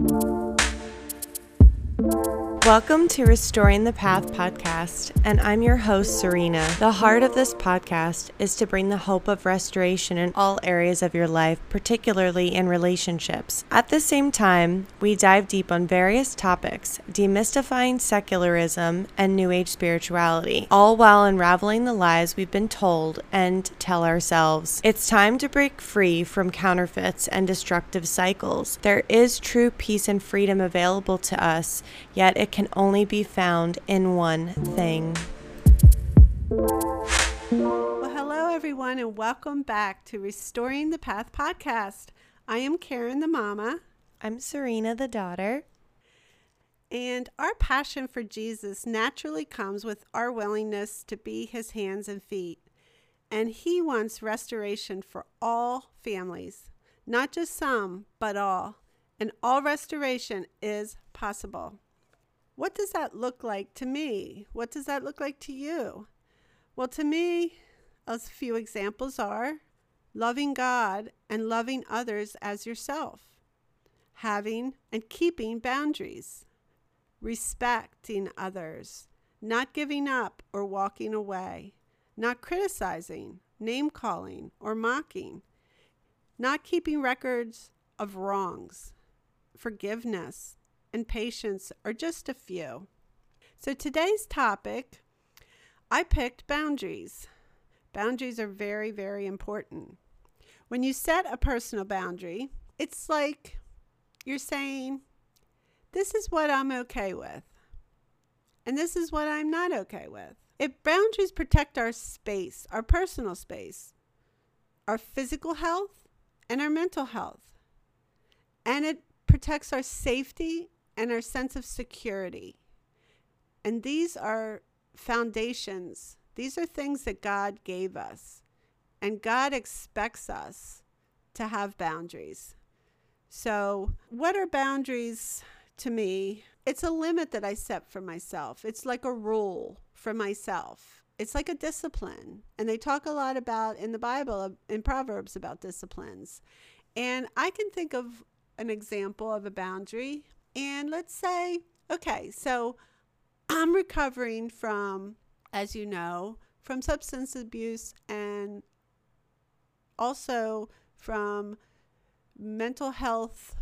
Música Welcome to Restoring the Path podcast, and I'm your host, Serina. The heart of this podcast is to bring the hope of restoration in all areas of your life, particularly in relationships. At the same time, we dive deep on various topics, demystifying secularism and New Age spirituality, all while unraveling the lies we've been told and tell ourselves. It's time to break free from counterfeits and destructive cycles. There is true peace and freedom available to us, yet it can only be found in one thing. Well, hello, everyone, and welcome back to Restoring the Path podcast. I am Karen, the mama, I'm Serina, the daughter. and our passion for Jesus naturally comes with our willingness to be his hands and feet. And he wants restoration for all families, not just some, but all. And all restoration is possible. What does that look like to me? What does that look like to you? Well, to me, a few examples are loving God and loving others as yourself, having and keeping boundaries, respecting others, not giving up or walking away, not criticizing, name calling, or mocking, not keeping records of wrongs, forgiveness, and patience are just a few. So today's topic, I picked boundaries. Boundaries are very, very important. When you set a personal boundary, it's like you're saying, This is what I'm okay with, and this is what I'm not okay with. If boundaries protect our space, our personal space, our physical health, and our mental health, and it protects our safety and our sense of security. And these are foundations. These are things that God gave us. And God expects us to have boundaries. So, what are boundaries to me? It's a limit that I set for myself. It's like a rule for myself. It's like a discipline. And they talk a lot about in the Bible, uh, in Proverbs, about disciplines. And I can think of an example of a boundary and let's say, okay, so I'm recovering from, as you know, from substance abuse and also from mental health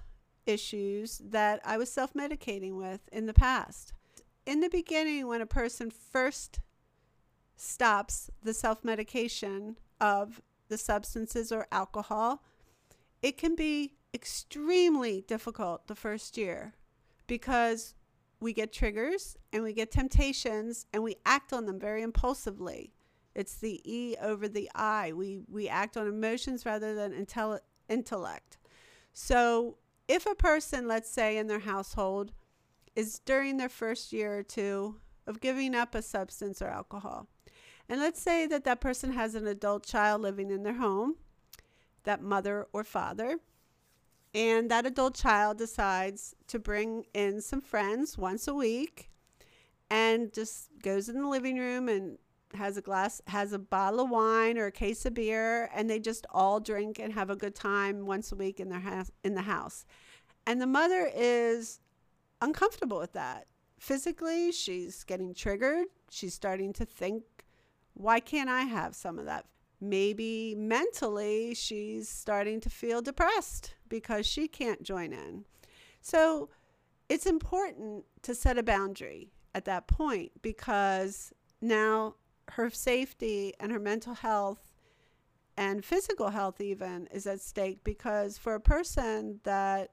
issues that I was self medicating with in the past. In the beginning, when a person first stops the self medication of the substances or alcohol, it can be extremely difficult the first year because we get triggers and we get temptations and we act on them very impulsively. It's the E over the I. We we act on emotions rather than intel- intellect. So, if a person, let's say in their household, is during their first year or two of giving up a substance or alcohol, and let's say that that person has an adult child living in their home, that mother or father, and that adult child decides to bring in some friends once a week and just goes in the living room and has a glass has a bottle of wine or a case of beer and they just all drink and have a good time once a week in their house in the house. And the mother is uncomfortable with that. Physically she's getting triggered. She's starting to think why can't i have some of that maybe mentally she's starting to feel depressed because she can't join in. So it's important to set a boundary at that point because now her safety and her mental health and physical health even is at stake because for a person that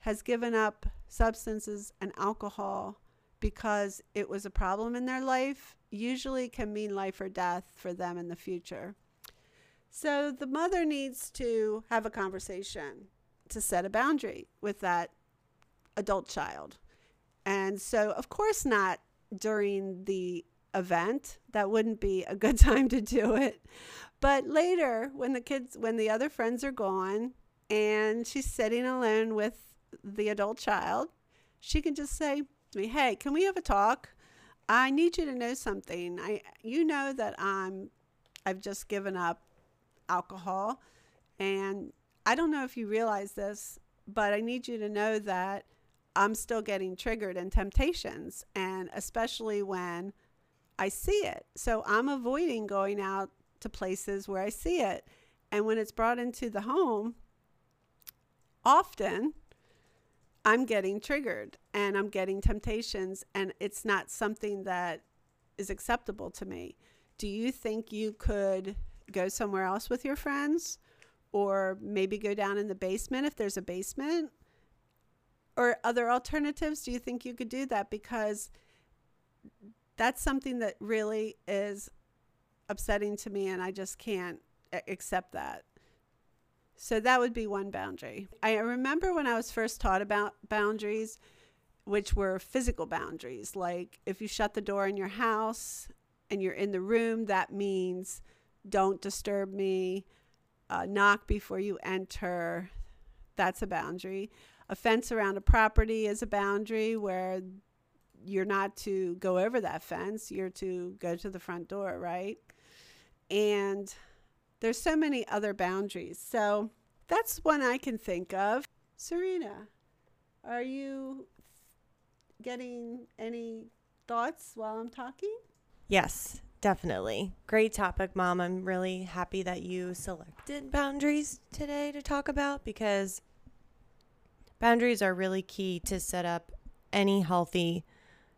has given up substances and alcohol because it was a problem in their life usually can mean life or death for them in the future. So the mother needs to have a conversation to set a boundary with that adult child. And so, of course, not during the event. That wouldn't be a good time to do it. But later, when the kids, when the other friends are gone and she's sitting alone with the adult child, she can just say to me, Hey, can we have a talk? I need you to know something. I, you know that I'm, I've just given up alcohol. And I don't know if you realize this, but I need you to know that I'm still getting triggered in temptations, and especially when I see it. So I'm avoiding going out to places where I see it. And when it's brought into the home, often I'm getting triggered and I'm getting temptations, and it's not something that is acceptable to me. Do you think you could go somewhere else with your friends? Or maybe go down in the basement if there's a basement? Or other alternatives? Do you think you could do that? Because that's something that really is upsetting to me, and I just can't accept that. So that would be one boundary. I remember when I was first taught about boundaries, which were physical boundaries. Like if you shut the door in your house and you're in the room, that means don't disturb me, uh, knock before you enter. That's a boundary. A fence around a property is a boundary where you're not to go over that fence, you're to go to the front door, right? And there's so many other boundaries. So that's one I can think of. Serina, are you getting any thoughts while I'm talking? Yes, definitely. Great topic, Mom. I'm really happy that you selected boundaries today to talk about because boundaries are really key to set up any healthy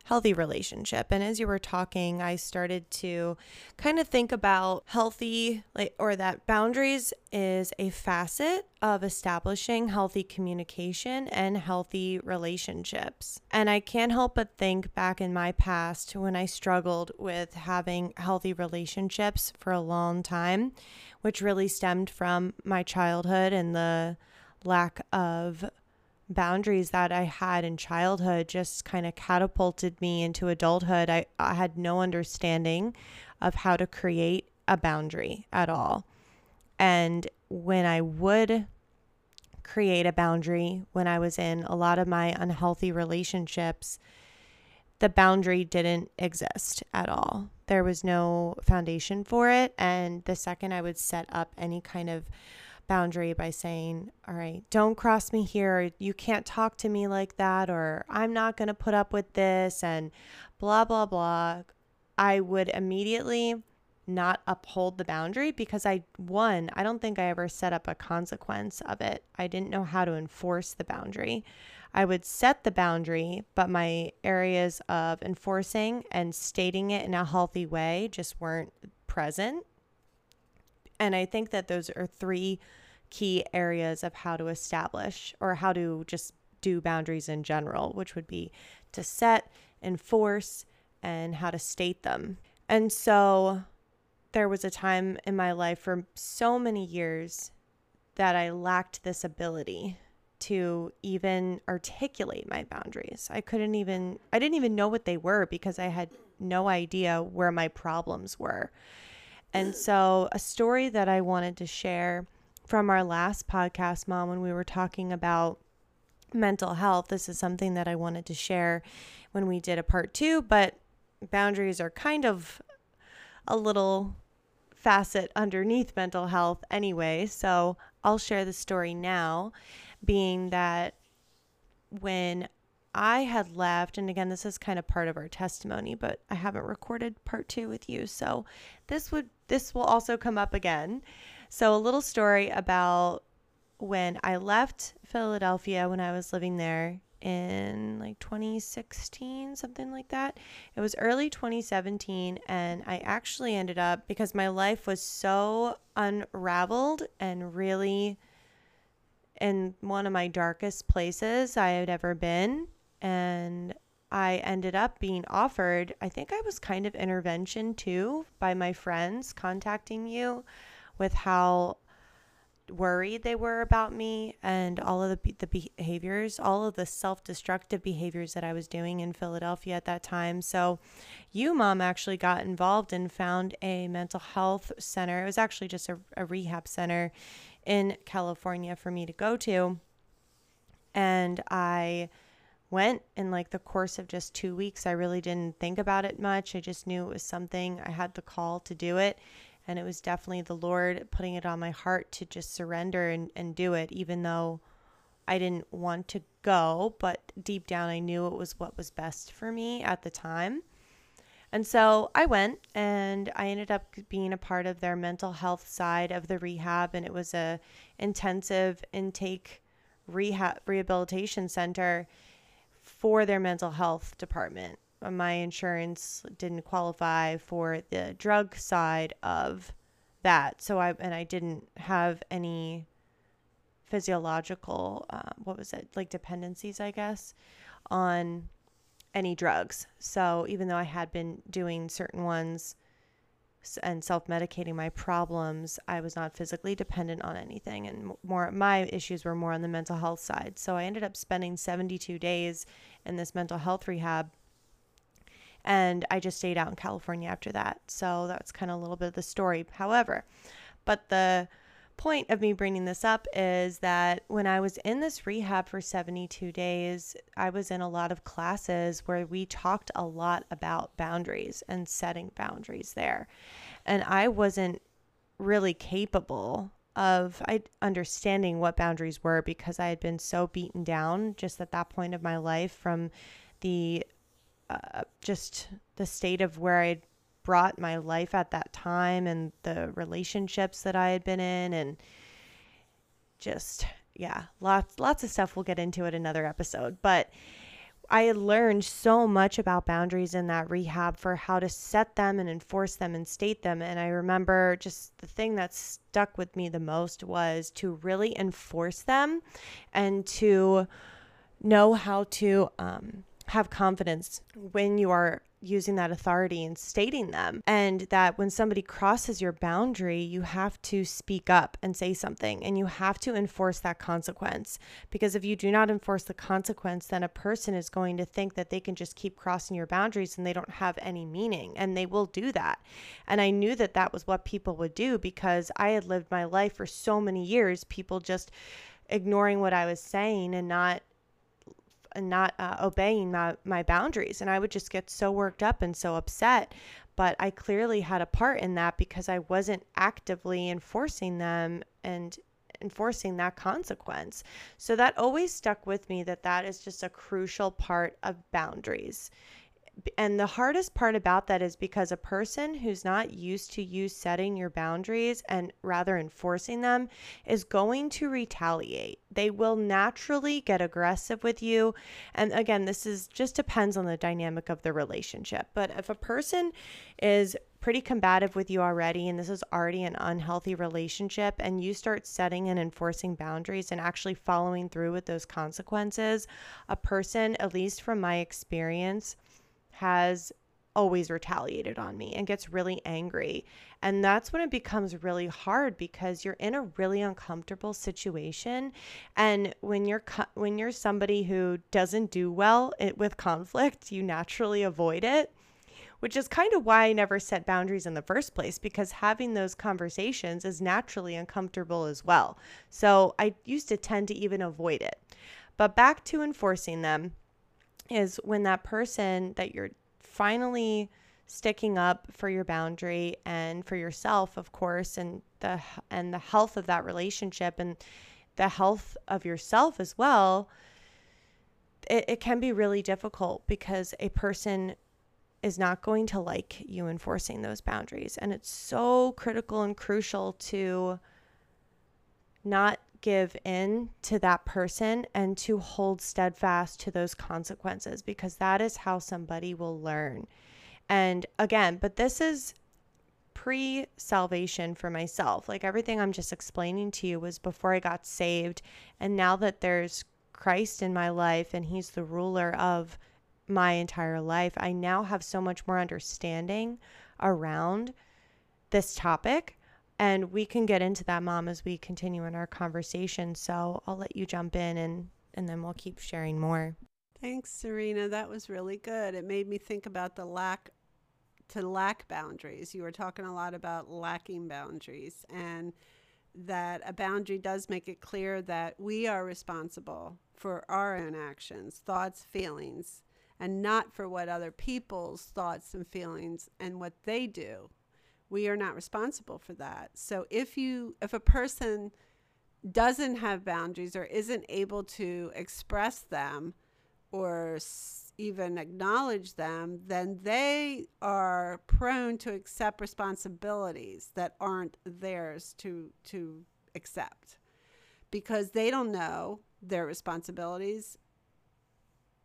healthy relationship. And as you were talking, I started to kind of think about healthy, like, or that boundaries is a facet of establishing healthy communication and healthy relationships. And I can't help but think back in my past when I struggled with having healthy relationships for a long time, which really stemmed from my childhood and the lack of boundaries that I had in childhood just kind of catapulted me into adulthood. I, I had no understanding of how to create a boundary at all. And when I would create a boundary, when I was in a lot of my unhealthy relationships, the boundary didn't exist at all. There was no foundation for it. And the second I would set up any kind of boundary by saying, All right, don't cross me here. You can't talk to me like that, or I'm not going to put up with this, and blah, blah, blah. I would immediately not uphold the boundary because I, one, I don't think I ever set up a consequence of it. I didn't know how to enforce the boundary. I would set the boundary, but my areas of enforcing and stating it in a healthy way just weren't present. And I think that those are three key areas of how to establish or how to just do boundaries in general, which would be to set, enforce, and how to state them. And so there was a time in my life for so many years that I lacked this ability to even articulate my boundaries. I couldn't even, I didn't even know what they were because I had no idea where my problems were. And so, a story that I wanted to share from our last podcast, Mom, when we were talking about mental health, this is something that I wanted to share when we did a part two, but boundaries are kind of a little facet underneath mental health anyway. So, I'll share the story now, being that when I had left, and again, this is kind of part of our testimony, but I haven't recorded part two with you. So this would this will also come up again. So a little story about when I left Philadelphia when I was living there in like 2016, something like that. It was early 2017, and I actually ended up because my life was so unraveled and really in one of my darkest places I had ever been. And I ended up being offered, I think I was kind of intervention too by my friends contacting you with how worried they were about me and all of the, the behaviors, all of the self destructive behaviors that I was doing in Philadelphia at that time. So, you, mom, actually got involved and found a mental health center. It was actually just a, a rehab center in California for me to go to. And I went in like the course of just two weeks. I really didn't think about it much. I just knew it was something I had the call to do it. And it was definitely the Lord putting it on my heart to just surrender and, and do it, even though I didn't want to go, but deep down I knew it was what was best for me at the time. And so I went and I ended up being a part of their mental health side of the rehab and it was a intensive intake rehab rehabilitation center for their mental health department. My insurance didn't qualify for the drug side of that. So I and I didn't have any physiological uh, what was it like dependencies i guess on any drugs. So even though i had been doing certain ones and self-medicating my problems i was not physically dependent on anything. And more my issues were more on the mental health side. So i ended up spending 72 days in this mental health rehab and i just stayed out in california after that so that's kind of a little bit of the story however but the point of me bringing this up is that when I was in this rehab for 72 days, I was in a lot of classes where we talked a lot about boundaries and setting boundaries there. And I wasn't really capable of understanding what boundaries were because I had been so beaten down just at that point of my life from the uh, just the state of where I'd brought my life at that time and the relationships that I had been in and just yeah, lots lots of stuff we'll get into at another episode, but I had learned so much about boundaries in that rehab for how to set them and enforce them and state them. And I remember just the thing that stuck with me the most was to really enforce them and to know how to um, have confidence when you are using that authority and stating them. And that when somebody crosses your boundary, you have to speak up and say something and you have to enforce that consequence. Because if you do not enforce the consequence, then a person is going to think that they can just keep crossing your boundaries and they don't have any meaning. And they will do that. And I knew that that was what people would do because I had lived my life for so many years, people just ignoring what I was saying and not and not uh, obeying my, my boundaries. And I would just get so worked up and so upset. But I clearly had a part in that because I wasn't actively enforcing them and enforcing that consequence. So that always stuck with me that that is just a crucial part of boundaries and the hardest part about that is because a person who's not used to you setting your boundaries and rather enforcing them is going to retaliate. They will naturally get aggressive with you. And again, this is just depends on the dynamic of the relationship. But if a person is pretty combative with you already and this is already an unhealthy relationship and you start setting and enforcing boundaries and actually following through with those consequences, a person, at least from my experience, has always retaliated on me and gets really angry. And that's when it becomes really hard because you're in a really uncomfortable situation and when you're when you're somebody who doesn't do well it, with conflict, you naturally avoid it. Which is kind of why I never set boundaries in the first place because having those conversations is naturally uncomfortable as well. So I used to tend to even avoid it. But back to enforcing them is when that person that you're finally sticking up for your boundary and for yourself of course and the and the health of that relationship and the health of yourself as well it, it can be really difficult because a person is not going to like you enforcing those boundaries. And it's so critical and crucial to not give in to that person and to hold steadfast to those consequences because that is how somebody will learn. And again, but this is pre salvation for myself. Like everything I'm just explaining to you was before I got saved. And now that there's Christ in my life and He's the ruler of my entire life, I now have so much more understanding around this topic and we can get into that, Mom, as we continue in our conversation. So I'll let you jump in and, and then we'll keep sharing more. Thanks, Serina. That was really good. It made me think about the lack to lack boundaries. You were talking a lot about lacking boundaries and that a boundary does make it clear that we are responsible for our own actions, thoughts, feelings, and not for what other people's thoughts and feelings and what they do we are not responsible for that. So if you if a person doesn't have boundaries or isn't able to express them or s- even acknowledge them, then they are prone to accept responsibilities that aren't theirs to to accept because they don't know their responsibilities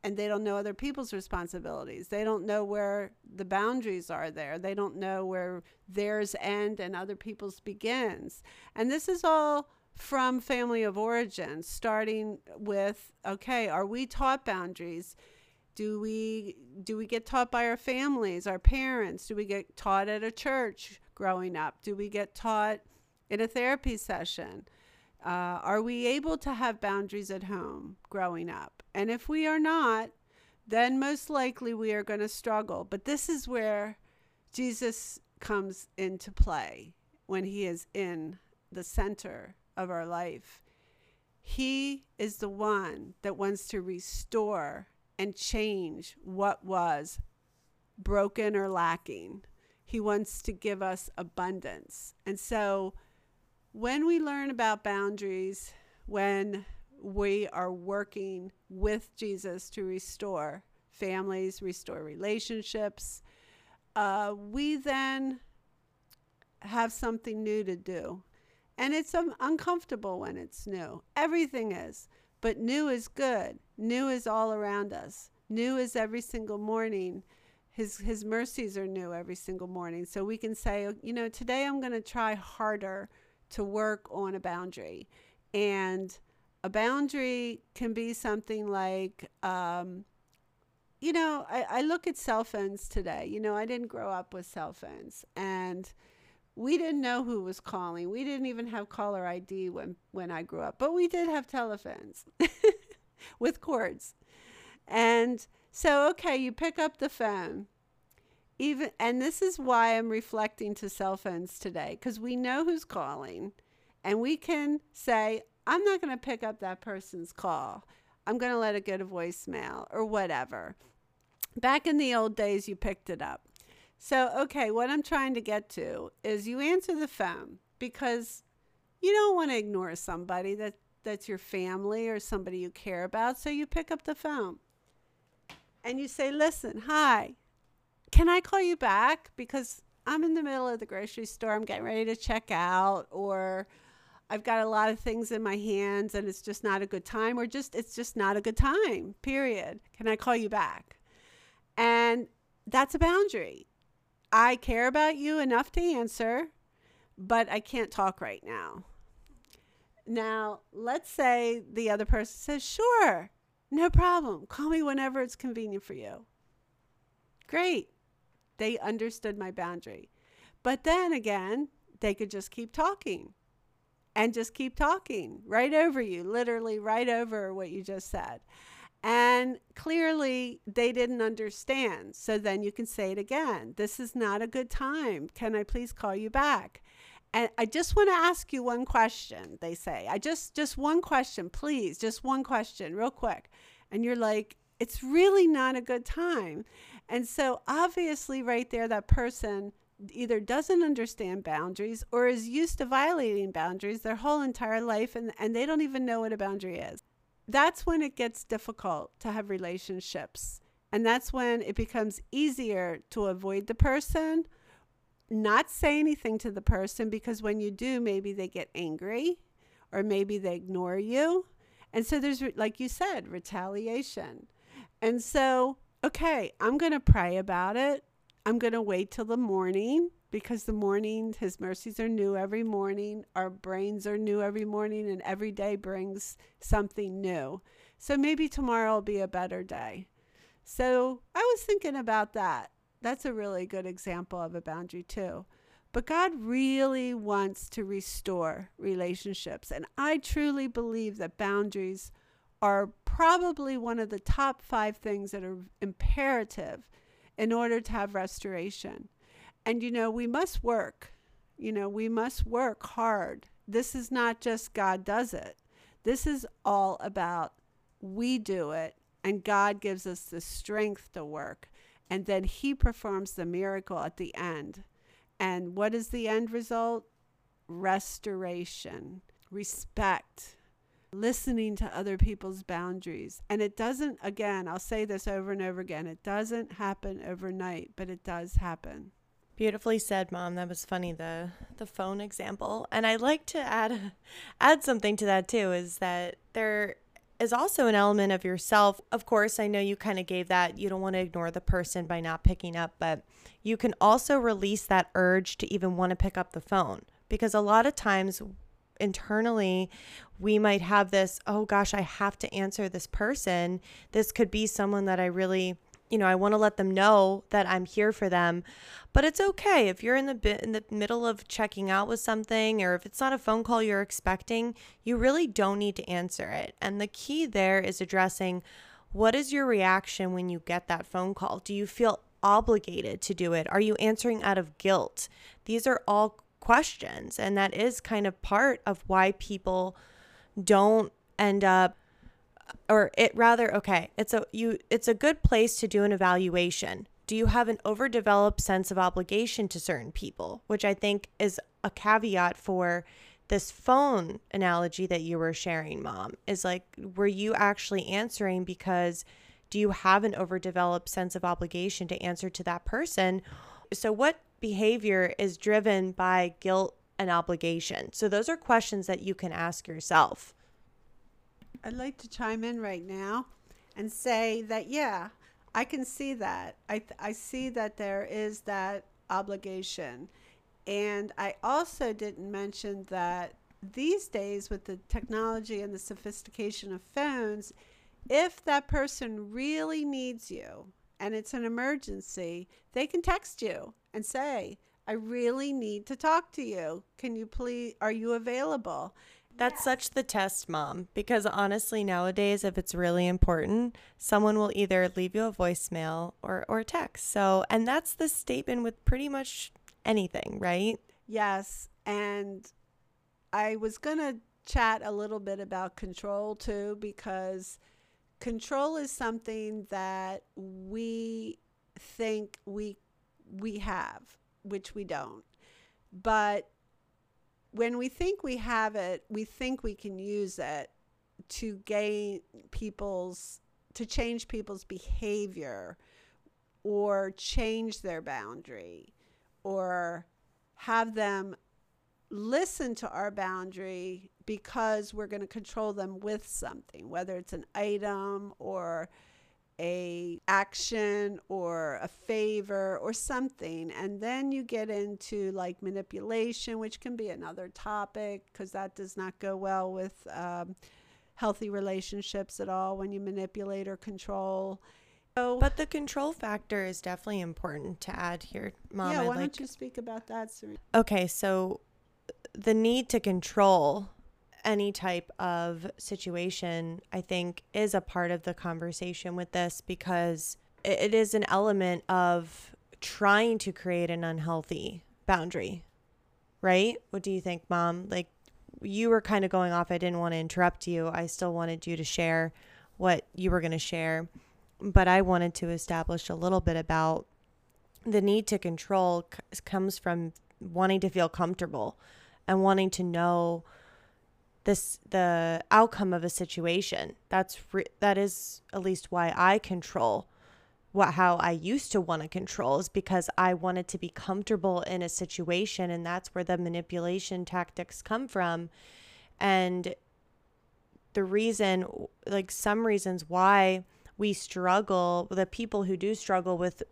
and they don't know other people's responsibilities. They don't know where the boundaries are there. They don't know where theirs end and other people's begins. And this is all from family of origin, starting with okay, are we taught boundaries? Do we do we get taught by our families, our parents? Do we get taught at a church growing up? Do we get taught in a therapy session? Uh, are we able to have boundaries at home growing up? And if we are not, then most likely we are going to struggle. But this is where Jesus comes into play when he is in the center of our life. He is the one that wants to restore and change what was broken or lacking. He wants to give us abundance. And so when we learn about boundaries, when we are working with Jesus to restore families, restore relationships, uh, we then have something new to do. And it's um, uncomfortable when it's new. Everything is. But new is good. New is all around us. New is every single morning. His, his mercies are new every single morning. So we can say, you know, today I'm going to try harder to work on a boundary. And a boundary can be something like, um, you know, I, I look at cell phones today. You know, I didn't grow up with cell phones. And we didn't know who was calling. We didn't even have caller ID when, when I grew up, but we did have telephones with cords. And so, okay, you pick up the phone. Even and this is why I'm reflecting to cell phones today because we know who's calling and we can say, I'm not going to pick up that person's call. I'm going to let it go to voicemail or whatever. Back in the old days, you picked it up. So, okay, what I'm trying to get to is you answer the phone because you don't want to ignore somebody that that's your family or somebody you care about. So you pick up the phone and you say, "Listen, hi. Can I call you back because I'm in the middle of the grocery store. I'm getting ready to check out or I've got a lot of things in my hands and it's just not a good time or just it's just not a good time. Period. Can I call you back?" And that's a boundary. I care about you enough to answer, but I can't talk right now. Now, let's say the other person says, Sure, no problem. Call me whenever it's convenient for you. Great. They understood my boundary. But then again, they could just keep talking and just keep talking right over you, literally right over what you just said. And clearly, they didn't understand. So then you can say it again. This is not a good time. Can I please call you back? And I just want to ask you one question, they say. I just just one question, please. Just one question, real quick. And you're like, it's really not a good time. And so obviously right there that person either doesn't understand boundaries or is used to violating boundaries their whole entire life and, and they don't even know what a boundary is that's when it gets difficult to have relationships. And that's when it becomes easier to avoid the person, not say anything to the person, because when you do, maybe they get angry or maybe they ignore you. And so there's, like you said, retaliation. And so, okay, I'm going to pray about it. I'm going to wait till the morning because the morning, His mercies are new every morning. Our brains are new every morning, and every day brings something new. So maybe tomorrow will be a better day. So I was thinking about that. That's a really good example of a boundary, too. But God really wants to restore relationships. And I truly believe that boundaries are probably one of the top five things that are imperative in order to have restoration. And, you know, we must work. You know, we must work hard. This is not just God does it, this is all about we do it, and God gives us the strength to work. And then He performs the miracle at the end. And what is the end result? Restoration. respect, listening to other people's boundaries. And it doesn't, again, I'll say this over and over again it doesn't happen overnight, but it does happen. Beautifully said, mom. That was funny the the phone example. And I'd like to add add something to that too is that there is also an element of yourself. Of course, I know you kind of gave that. You don't want to ignore the person by not picking up, but you can also release that urge to even want to pick up the phone because a lot of times internally we might have this, oh gosh, I have to answer this person. This could be someone that I really you know, I want to let them know that I'm here for them. But it's okay if you're in the bit in the middle of checking out with something or if it's not a phone call you're expecting, you really don't need to answer it. And the key there is addressing what is your reaction when you get that phone call? Do you feel obligated to do it? Are you answering out of guilt? These are all questions. And that is kind of part of why people don't end up or it rather okay it's a you it's a good place to do an evaluation. Do you have an overdeveloped sense of obligation to certain people? Which i think is a caveat for this phone analogy that you were sharing mom is like were you actually answering because do you have an overdeveloped sense of obligation to answer to that person? So what behavior is driven by guilt and obligation so those are questions that you can ask yourself I'd like to chime in right now and say that, yeah, I can see that. I, th- I see that there is that obligation. And I also didn't mention that these days, with the technology and the sophistication of phones, if that person really needs you and it's an emergency, they can text you and say, I really need to talk to you. Can you please, are you available? That's yeah. such the test, mom, because honestly, nowadays, if it's really important, someone will either leave you a voicemail or, or text. So, and that's the statement with pretty much anything, right? Yes. And I was going to chat a little bit about control too, because control is something that we think we we have, which we don't. But when we think we have it, we think we can use it to gain people's to change people's behavior or change their boundary or have them listen to our boundary because we're going to control them with something whether it's an item or a action or a favor or something and then you get into like manipulation which can be another topic because that does not go well with um, healthy relationships at all when you manipulate or control so, but the control factor is definitely important to add here, Mom. Yeah, why like, don't you speak about that, Serina? Okay, so the need to control any type of situation, I think, is a part of the conversation with this because it is an element of trying to create an unhealthy boundary, right? What do you think, mom? Like, you were kind of going off. I didn't want to interrupt you. I still wanted you to share what you were going to share. But I wanted to establish a little bit about the need to control c- comes from wanting to feel comfortable and wanting to know this the outcome of a situation. That's re- that is at least why I control what how I used to want to control is because I wanted to be comfortable in a situation and that's where the manipulation tactics come from. And the reason like some reasons why we struggle, the people who do struggle with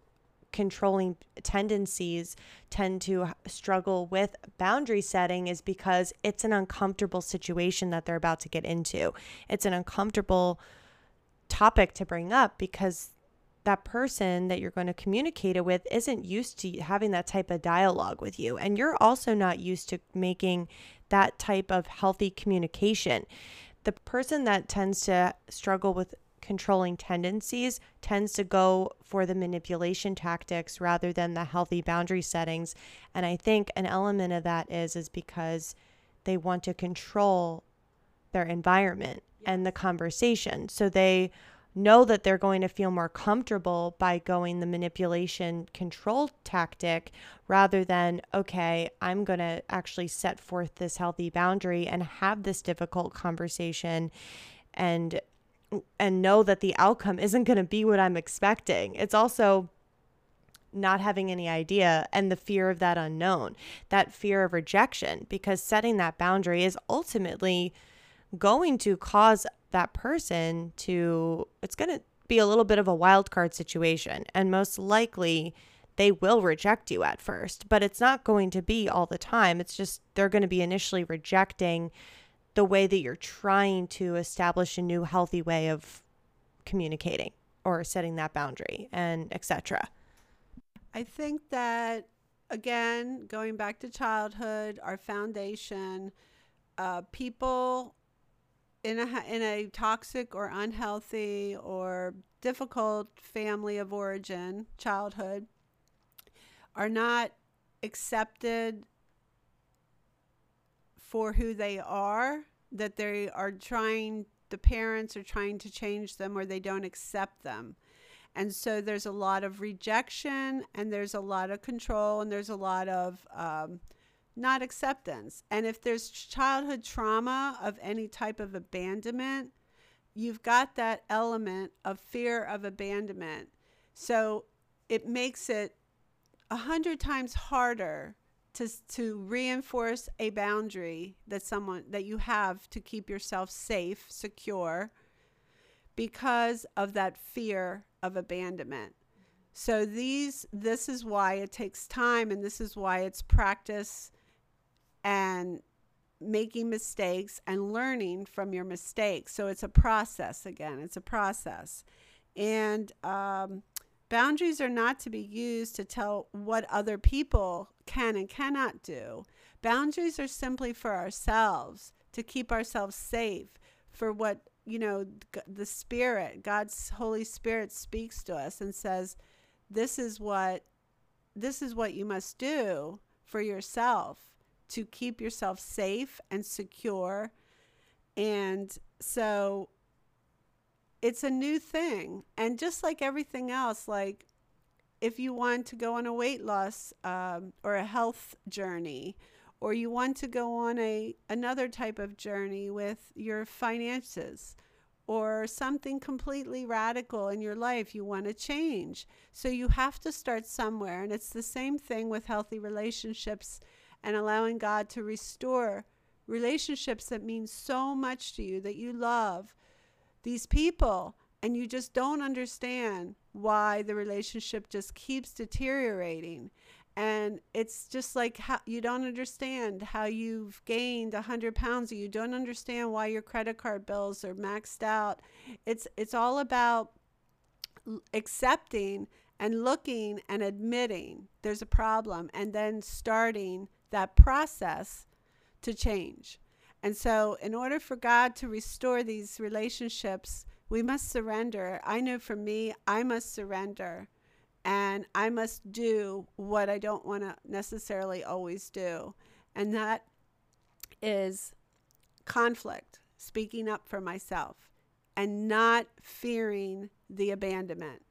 controlling tendencies tend to struggle with boundary setting is because it's an uncomfortable situation that they're about to get into. It's an uncomfortable topic to bring up because that person that you're going to communicate it with isn't used to having that type of dialogue with you. And you're also not used to making that type of healthy communication. The person that tends to struggle with controlling tendencies tends to go for the manipulation tactics rather than the healthy boundary settings. And i think an element of that is is because they want to control their environment and the conversation. So they know that they're going to feel more comfortable by going the manipulation control tactic rather than, okay, I'm going to actually set forth this healthy boundary and have this difficult conversation and and know that the outcome isn't going to be what I'm expecting. It's also not having any idea and the fear of that unknown, that fear of rejection, because setting that boundary is ultimately going to cause that person to, it's going to be a little bit of a wild card situation. And most likely, they will reject you at first, but it's not going to be all the time. It's just they're going to be initially rejecting the way that you're trying to establish a new healthy way of communicating or setting that boundary and etc. I think that again, going back to childhood, our foundation, uh, people in a in a toxic or unhealthy or difficult family of origin, childhood, are not accepted for who they are, that they are trying the parents are trying to change them or they don't accept them. And so there's a lot of rejection and there's a lot of control and there's a lot of um, not acceptance. And if there's childhood trauma of any type of abandonment, you've got that element of fear of abandonment. So it makes it a hundred times harder to, to reinforce a boundary that someone that you have to keep yourself safe, secure, because of that fear of abandonment. So these this is why it takes time and this is why it's practice and making mistakes and learning from your mistakes. So it's a process again. It's a process. And um, boundaries are not to be used to tell what other people can and cannot do. Boundaries are simply for ourselves to keep ourselves safe for what you know, the Spirit, God's Holy Spirit speaks to us and says, "This is what, this is what you must do for yourself to keep yourself safe and secure." And so, it's a new thing, and just like everything else, like if you want to go on a weight loss um, or a health journey or you want to go on a another type of journey with your finances or something completely radical in your life you want to change. So you have to start somewhere and it's the same thing with healthy relationships and allowing God to restore relationships that mean so much to you that you love these people and you just don't understand why the relationship just keeps deteriorating. And it's just like how you don't understand how you've gained 100 pounds or you don't understand why your credit card bills are maxed out. It's it's all about accepting and looking and admitting there's a problem and then starting that process to change and so in order for god to restore these relationships we must surrender i know for me i must surrender and I must do what I don't want to necessarily always do. And that is conflict, speaking up for myself, and not fearing the abandonment.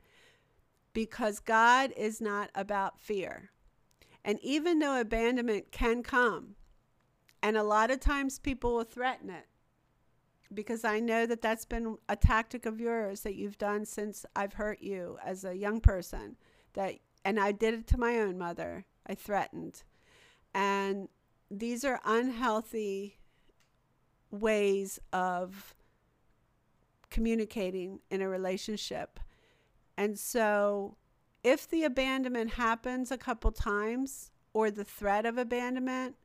Because God is not about fear. And even though abandonment can come, and a lot of times people will threaten it, because I know that that's been a tactic of yours that you've done since I've hurt you as a young person. That and I did it to my own mother. I threatened. And these are unhealthy ways of communicating in a relationship. And so if the abandonment happens a couple times or the threat of abandonment,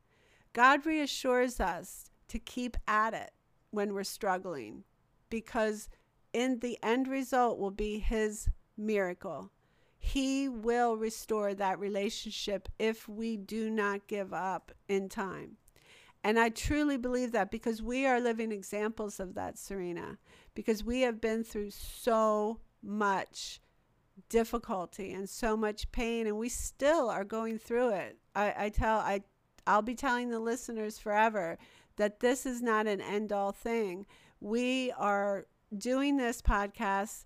God reassures us to keep at it when we're struggling because in the end result will be his miracle. He will restore that relationship if we do not give up in time. And I truly believe that because we are living examples of that, Serina, because we have been through so much difficulty and so much pain, and we still are going through it. I, I tell I I'll be telling the listeners forever that this is not an end all thing. We are doing this podcast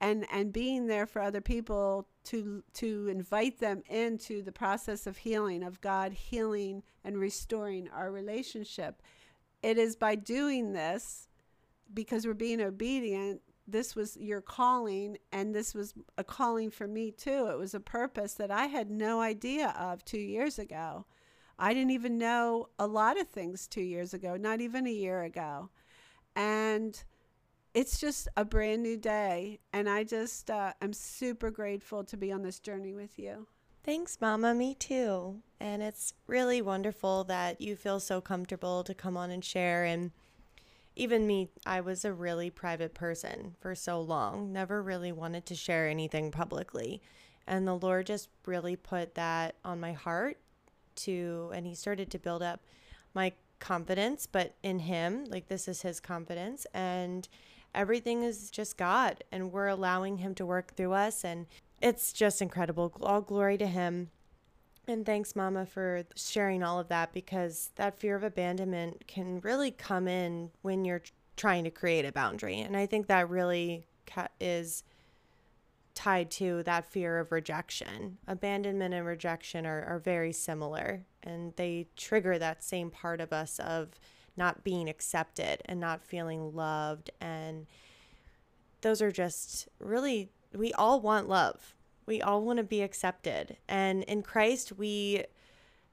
and and being there for other people to to invite them into the process of healing of God healing and restoring our relationship. It is by doing this because we're being obedient this was your calling and this was a calling for me too. It was a purpose that I had no idea of 2 years ago I didn't even know a lot of things 2 years ago not even a year ago and it's just a brand new day. And I just, uh, I'm super grateful to be on this journey with you. Thanks, Mama. Me too. And it's really wonderful that you feel so comfortable to come on and share. And even me, I was a really private person for so long, never really wanted to share anything publicly. And the Lord just really put that on my heart to, and He started to build up my confidence, but in Him, like this is His confidence. And everything is just God and we're allowing Him to work through us. And it's just incredible. All glory to Him. And thanks, Mama, for sharing all of that because that fear of abandonment can really come in when you're trying to create a boundary. And I think that really is tied to that fear of rejection. Abandonment and rejection are, are very similar and they trigger that same part of us of not being accepted and not feeling loved. And those are just really, we all want love. We all want to be accepted. And in Christ, we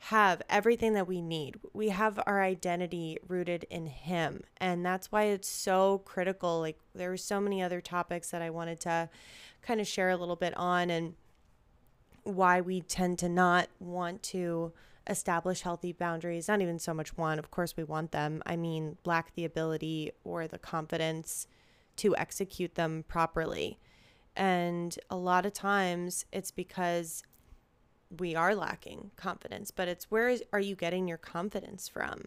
have everything that we need. We have our identity rooted in Him. And that's why it's so critical. Like, there were so many other topics that I wanted to kind of share a little bit on and why we tend to not want to establish healthy boundaries, not even so much want, of course, we want them. I mean, lack the ability or the confidence to execute them properly. And a lot of times it's because we are lacking confidence, but it's where is, are you getting your confidence from?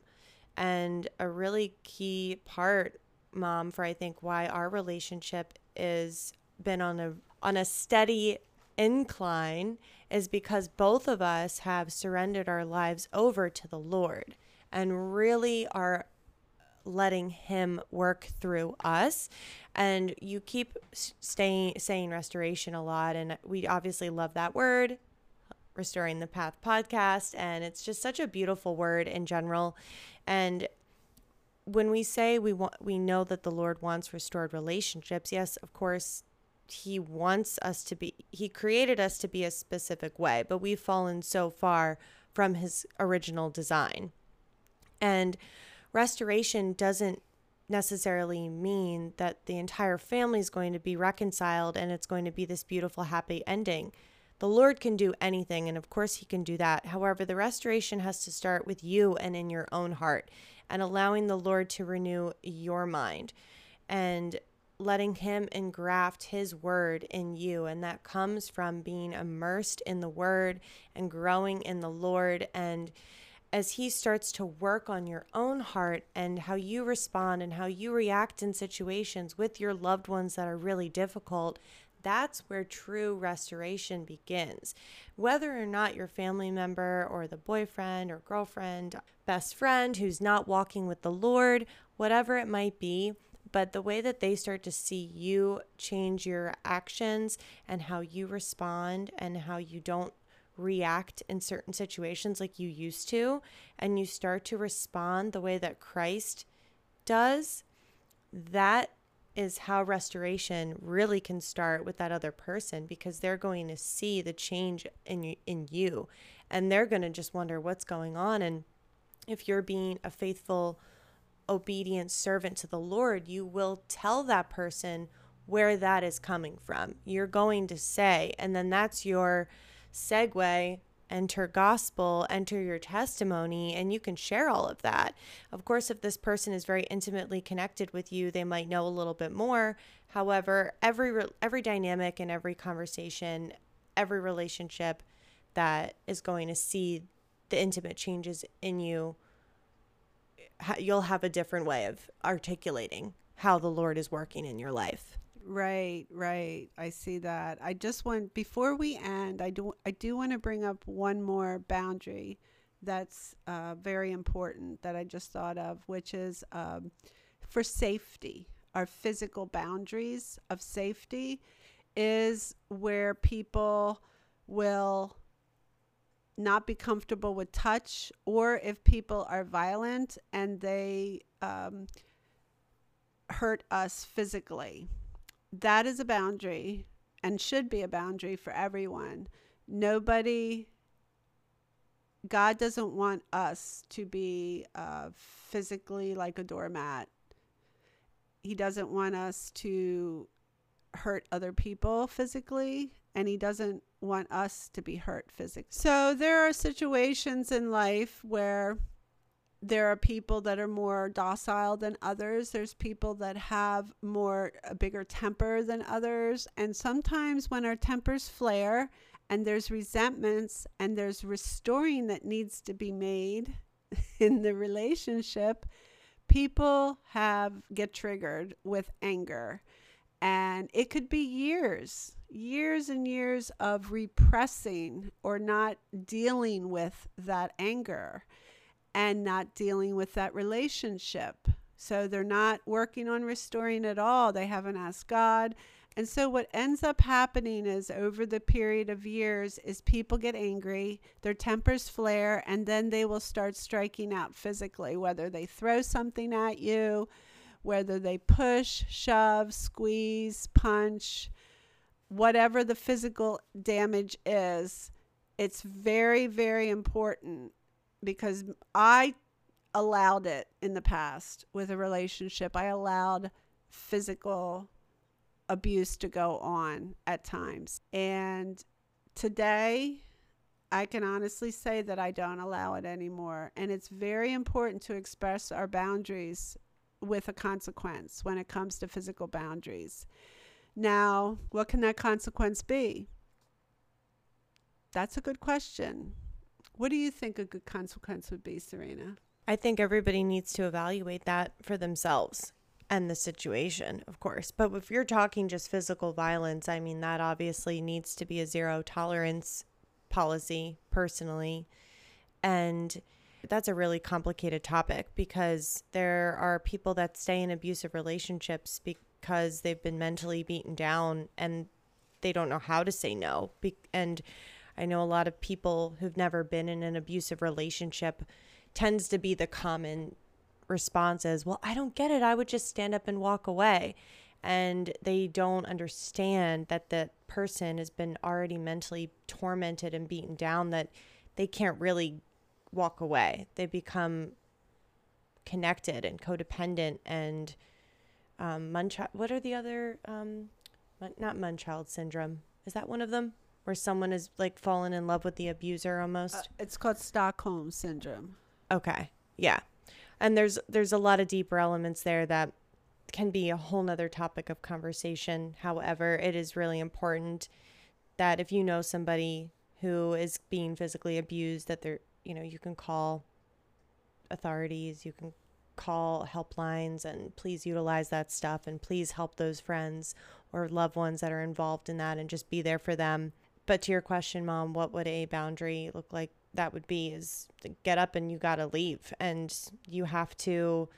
And a really key part, mom, for I think why our relationship is been on a on a steady incline is because both of us have surrendered our lives over to the Lord and really are letting him work through us. And you keep staying saying restoration a lot and we obviously love that word restoring the path podcast and it's just such a beautiful word in general. And when we say we want we know that the lord wants restored relationships yes of course he wants us to be he created us to be a specific way but we've fallen so far from his original design. And restoration doesn't necessarily mean that the entire family is going to be reconciled and it's going to be this beautiful happy ending. The lord can do anything and of course he can do that. However the restoration has to start with you and in your own heart and allowing the lord to renew your mind. And letting Him engraft His word in you. And that comes from being immersed in the word and growing in the Lord. And as He starts to work on your own heart and how you respond and how you react in situations with your loved ones that are really difficult, that's where true restoration begins. Whether or not your family member or the boyfriend or girlfriend, best friend who's not walking with the Lord, whatever it might be, but the way that they start to see you change your actions and how you respond and how you don't react in certain situations like you used to, and you start to respond the way that Christ does, that is how restoration really can start with that other person because they're going to see the change in you, in you. And they're going to just wonder what's going on. And if you're being a faithful obedient servant to the Lord, you will tell that person where that is coming from. You're going to say, and then that's your segue enter gospel, enter your testimony, and you can share all of that. Of course, if this person is very intimately connected with you, they might know a little bit more. However, every every dynamic and every conversation, every relationship that is going to see the intimate changes in you you'll have a different way of articulating how the Lord is working in your life. Right, right. I see that. I just want before we end, I do I do want to bring up one more boundary that's uh, very important that I just thought of, which is um, for safety. our physical boundaries of safety is where people will not be comfortable with touch or if people are violent and they um, hurt us physically. That is a boundary and should be a boundary for everyone. Nobody, God doesn't want us to be uh, physically like a doormat. He doesn't want us to hurt other people physically, and He doesn't want us to be hurt physically. So there are situations in life where there are people that are more docile than others. There's people that have more a bigger temper than others. And sometimes when our tempers flare and there's resentments and there's restoring that needs to be made in the relationship, people have get triggered with anger. And it could be years, years and years of repressing or not dealing with that anger and not dealing with that relationship. So they're not working on restoring at all. They haven't asked God. And so what ends up happening is over the period of years is people get angry, their tempers flare, and then they will start striking out physically, whether they throw something at you, whether they push, shove, squeeze, punch, whatever the physical damage is. It's very, very important because I allowed it in the past with a relationship. I allowed physical abuse to go on at times. And today, I can honestly say that I don't allow it anymore. And it's very important to express our boundaries with a consequence when it comes to physical boundaries. Now, what can that consequence be? That's a good question. What do you think a good consequence would be, Serina? I think everybody needs to evaluate that for themselves and the situation, of course. But if you're talking just physical violence, I mean, that obviously needs to be a zero tolerance policy, personally. And that's a really complicated topic because there are people that stay in abusive relationships because they've been mentally beaten down and they don't know how to say no. And I know a lot of people who've never been in an abusive relationship tends to be the common response is, well, I don't get it. I would just stand up and walk away. And they don't understand that the person has been already mentally tormented and beaten down that they can't really walk away. They become connected and codependent and um, Munch- what are the other, um, not Munchild syndrome? Is that one of them? where someone is like fallen in love with the abuser almost? Uh, it's called Stockholm syndrome. Okay. Yeah. And there's there's a lot of deeper elements there that can be a whole nother topic of conversation. However, it is really important that if you know somebody who is being physically abused, that they're you know, you can call authorities, you can call helplines and please utilize that stuff and please help those friends or loved ones that are involved in that and just be there for them but to your question, mom, what would a boundary look like? That would be is get up and you got to leave. And you have to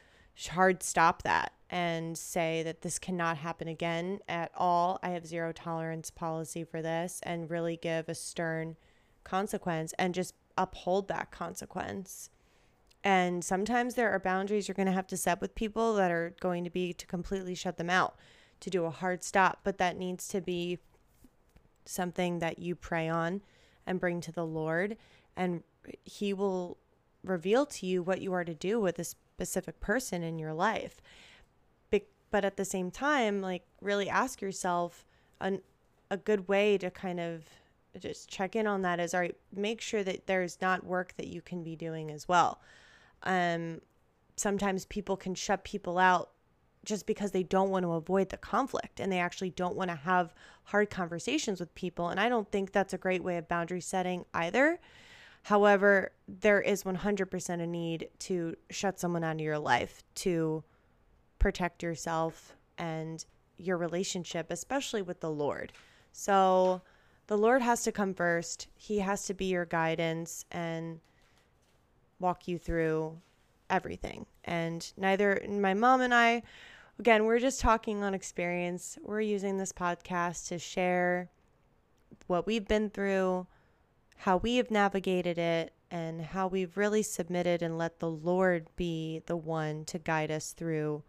hard stop that and say that this cannot happen again at all. I have zero tolerance policy for this and really give a stern consequence and just uphold that consequence. And sometimes there are boundaries you're going to have to set with people that are going to be to completely shut them out, to do a hard stop, but that needs to be something that you pray on and bring to the Lord, and He will reveal to you what you are to do with a specific person in your life. But at the same time, like really ask yourself an, a good way to kind of just check in on that is all right, make sure that there's not work that you can be doing as well. Um, sometimes people can shut people out just because they don't want to avoid the conflict and they actually don't want to have hard conversations with people. And I don't think that's a great way of boundary setting either. However, there is 100% a need to shut someone out of your life to protect yourself and your relationship, especially with the Lord. So the Lord has to come first. He has to be your guidance and walk you through everything. And neither my mom and I again, we're just talking on experience. We're using this podcast to share what we've been through, how we have navigated it, and how we've really submitted and let the Lord be the one to guide us through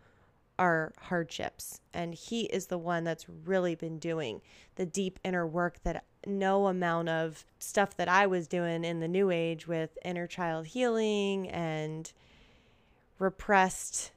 our hardships. And He is the one that's really been doing the deep inner work that no amount of stuff that I was doing in the new age with inner child healing and repressed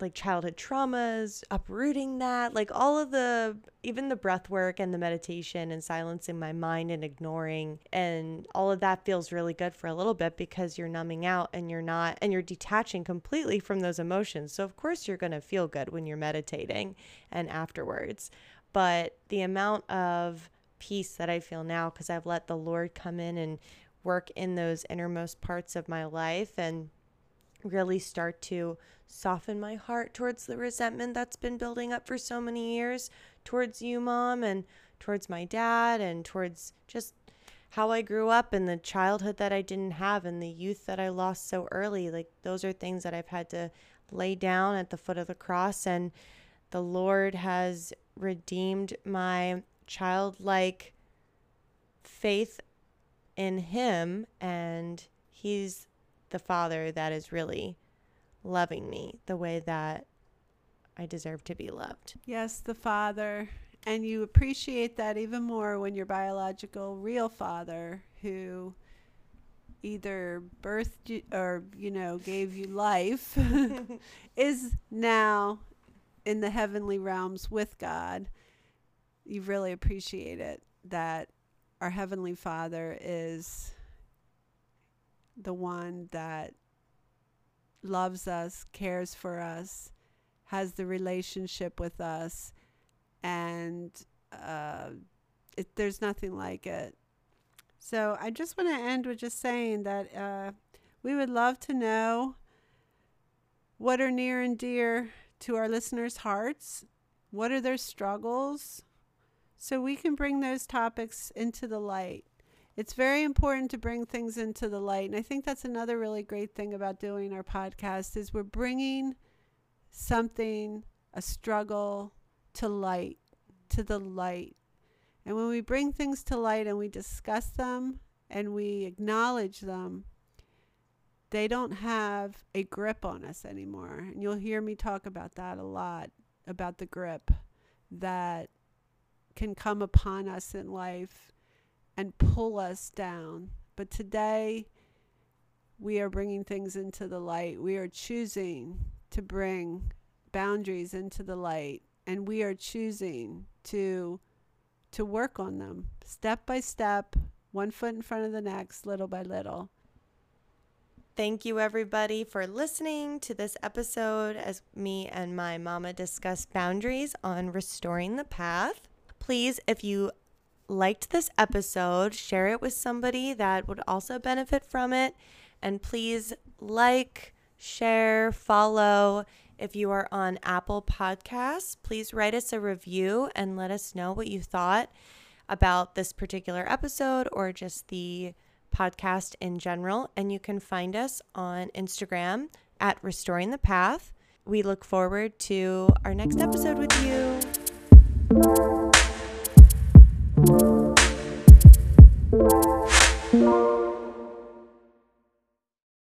like childhood traumas, uprooting that, like all of the, even the breath work and the meditation and silencing my mind and ignoring. And all of that feels really good for a little bit because you're numbing out and you're not, and you're detaching completely from those emotions. So, of course, you're going to feel good when you're meditating and afterwards. But the amount of peace that I feel now because I've let the Lord come in and work in those innermost parts of my life and really start to soften my heart towards the resentment that's been building up for so many years towards you, mom, and towards my dad, and towards just how I grew up and the childhood that I didn't have and the youth that I lost so early. Like, those are things that I've had to lay down at the foot of the cross. And the Lord has redeemed my childlike faith in Him, and He's the Father that is really loving me the way that I deserve to be loved. Yes, the Father. And you appreciate that even more when your biological, real father, who either birthed you or, you know, gave you life, is now in the heavenly realms with God. You really appreciate it that our Heavenly Father is the one that loves us, cares for us, has the relationship with us, and uh, it, there's nothing like it. So I just want to end with just saying that uh, we would love to know what are near and dear to our listeners' hearts. What are their struggles? So we can bring those topics into the light. It's very important to bring things into the light and i think that's another really great thing about doing our podcast is we're bringing something a struggle to light to the light. And when we bring things to light and we discuss them and we acknowledge them they don't have a grip on us anymore. And you'll hear me talk about that a lot about the grip that can come upon us in life and pull us down. But today, we are bringing things into the light. We are choosing to bring boundaries into the light, and we are choosing to to work on them step by step, one foot in front of the next, little by little. Thank you, everybody, for listening to this episode as me and my mama discuss boundaries on restoring the path. Please, if you liked this episode, share it with somebody that would also benefit from it. And please like, share, follow. If you are on Apple Podcasts, please write us a review and let us know what you thought about this particular episode or just the podcast in general. And you can find us on Instagram at Restoring the Path. We look forward to our next episode with you.